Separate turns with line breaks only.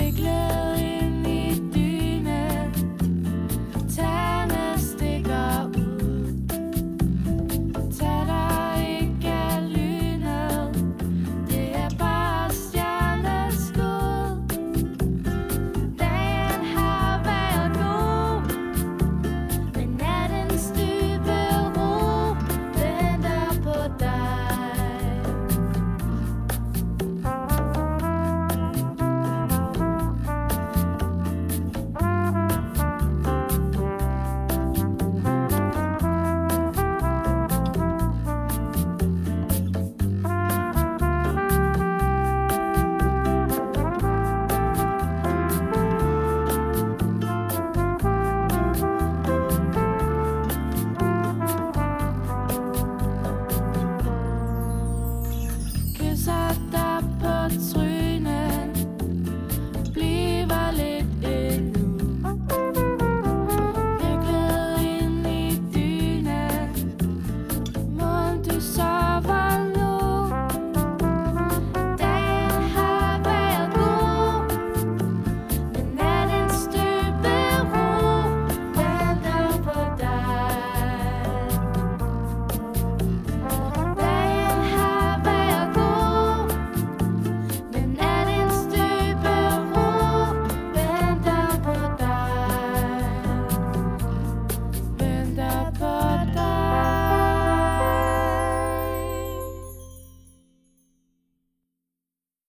avec le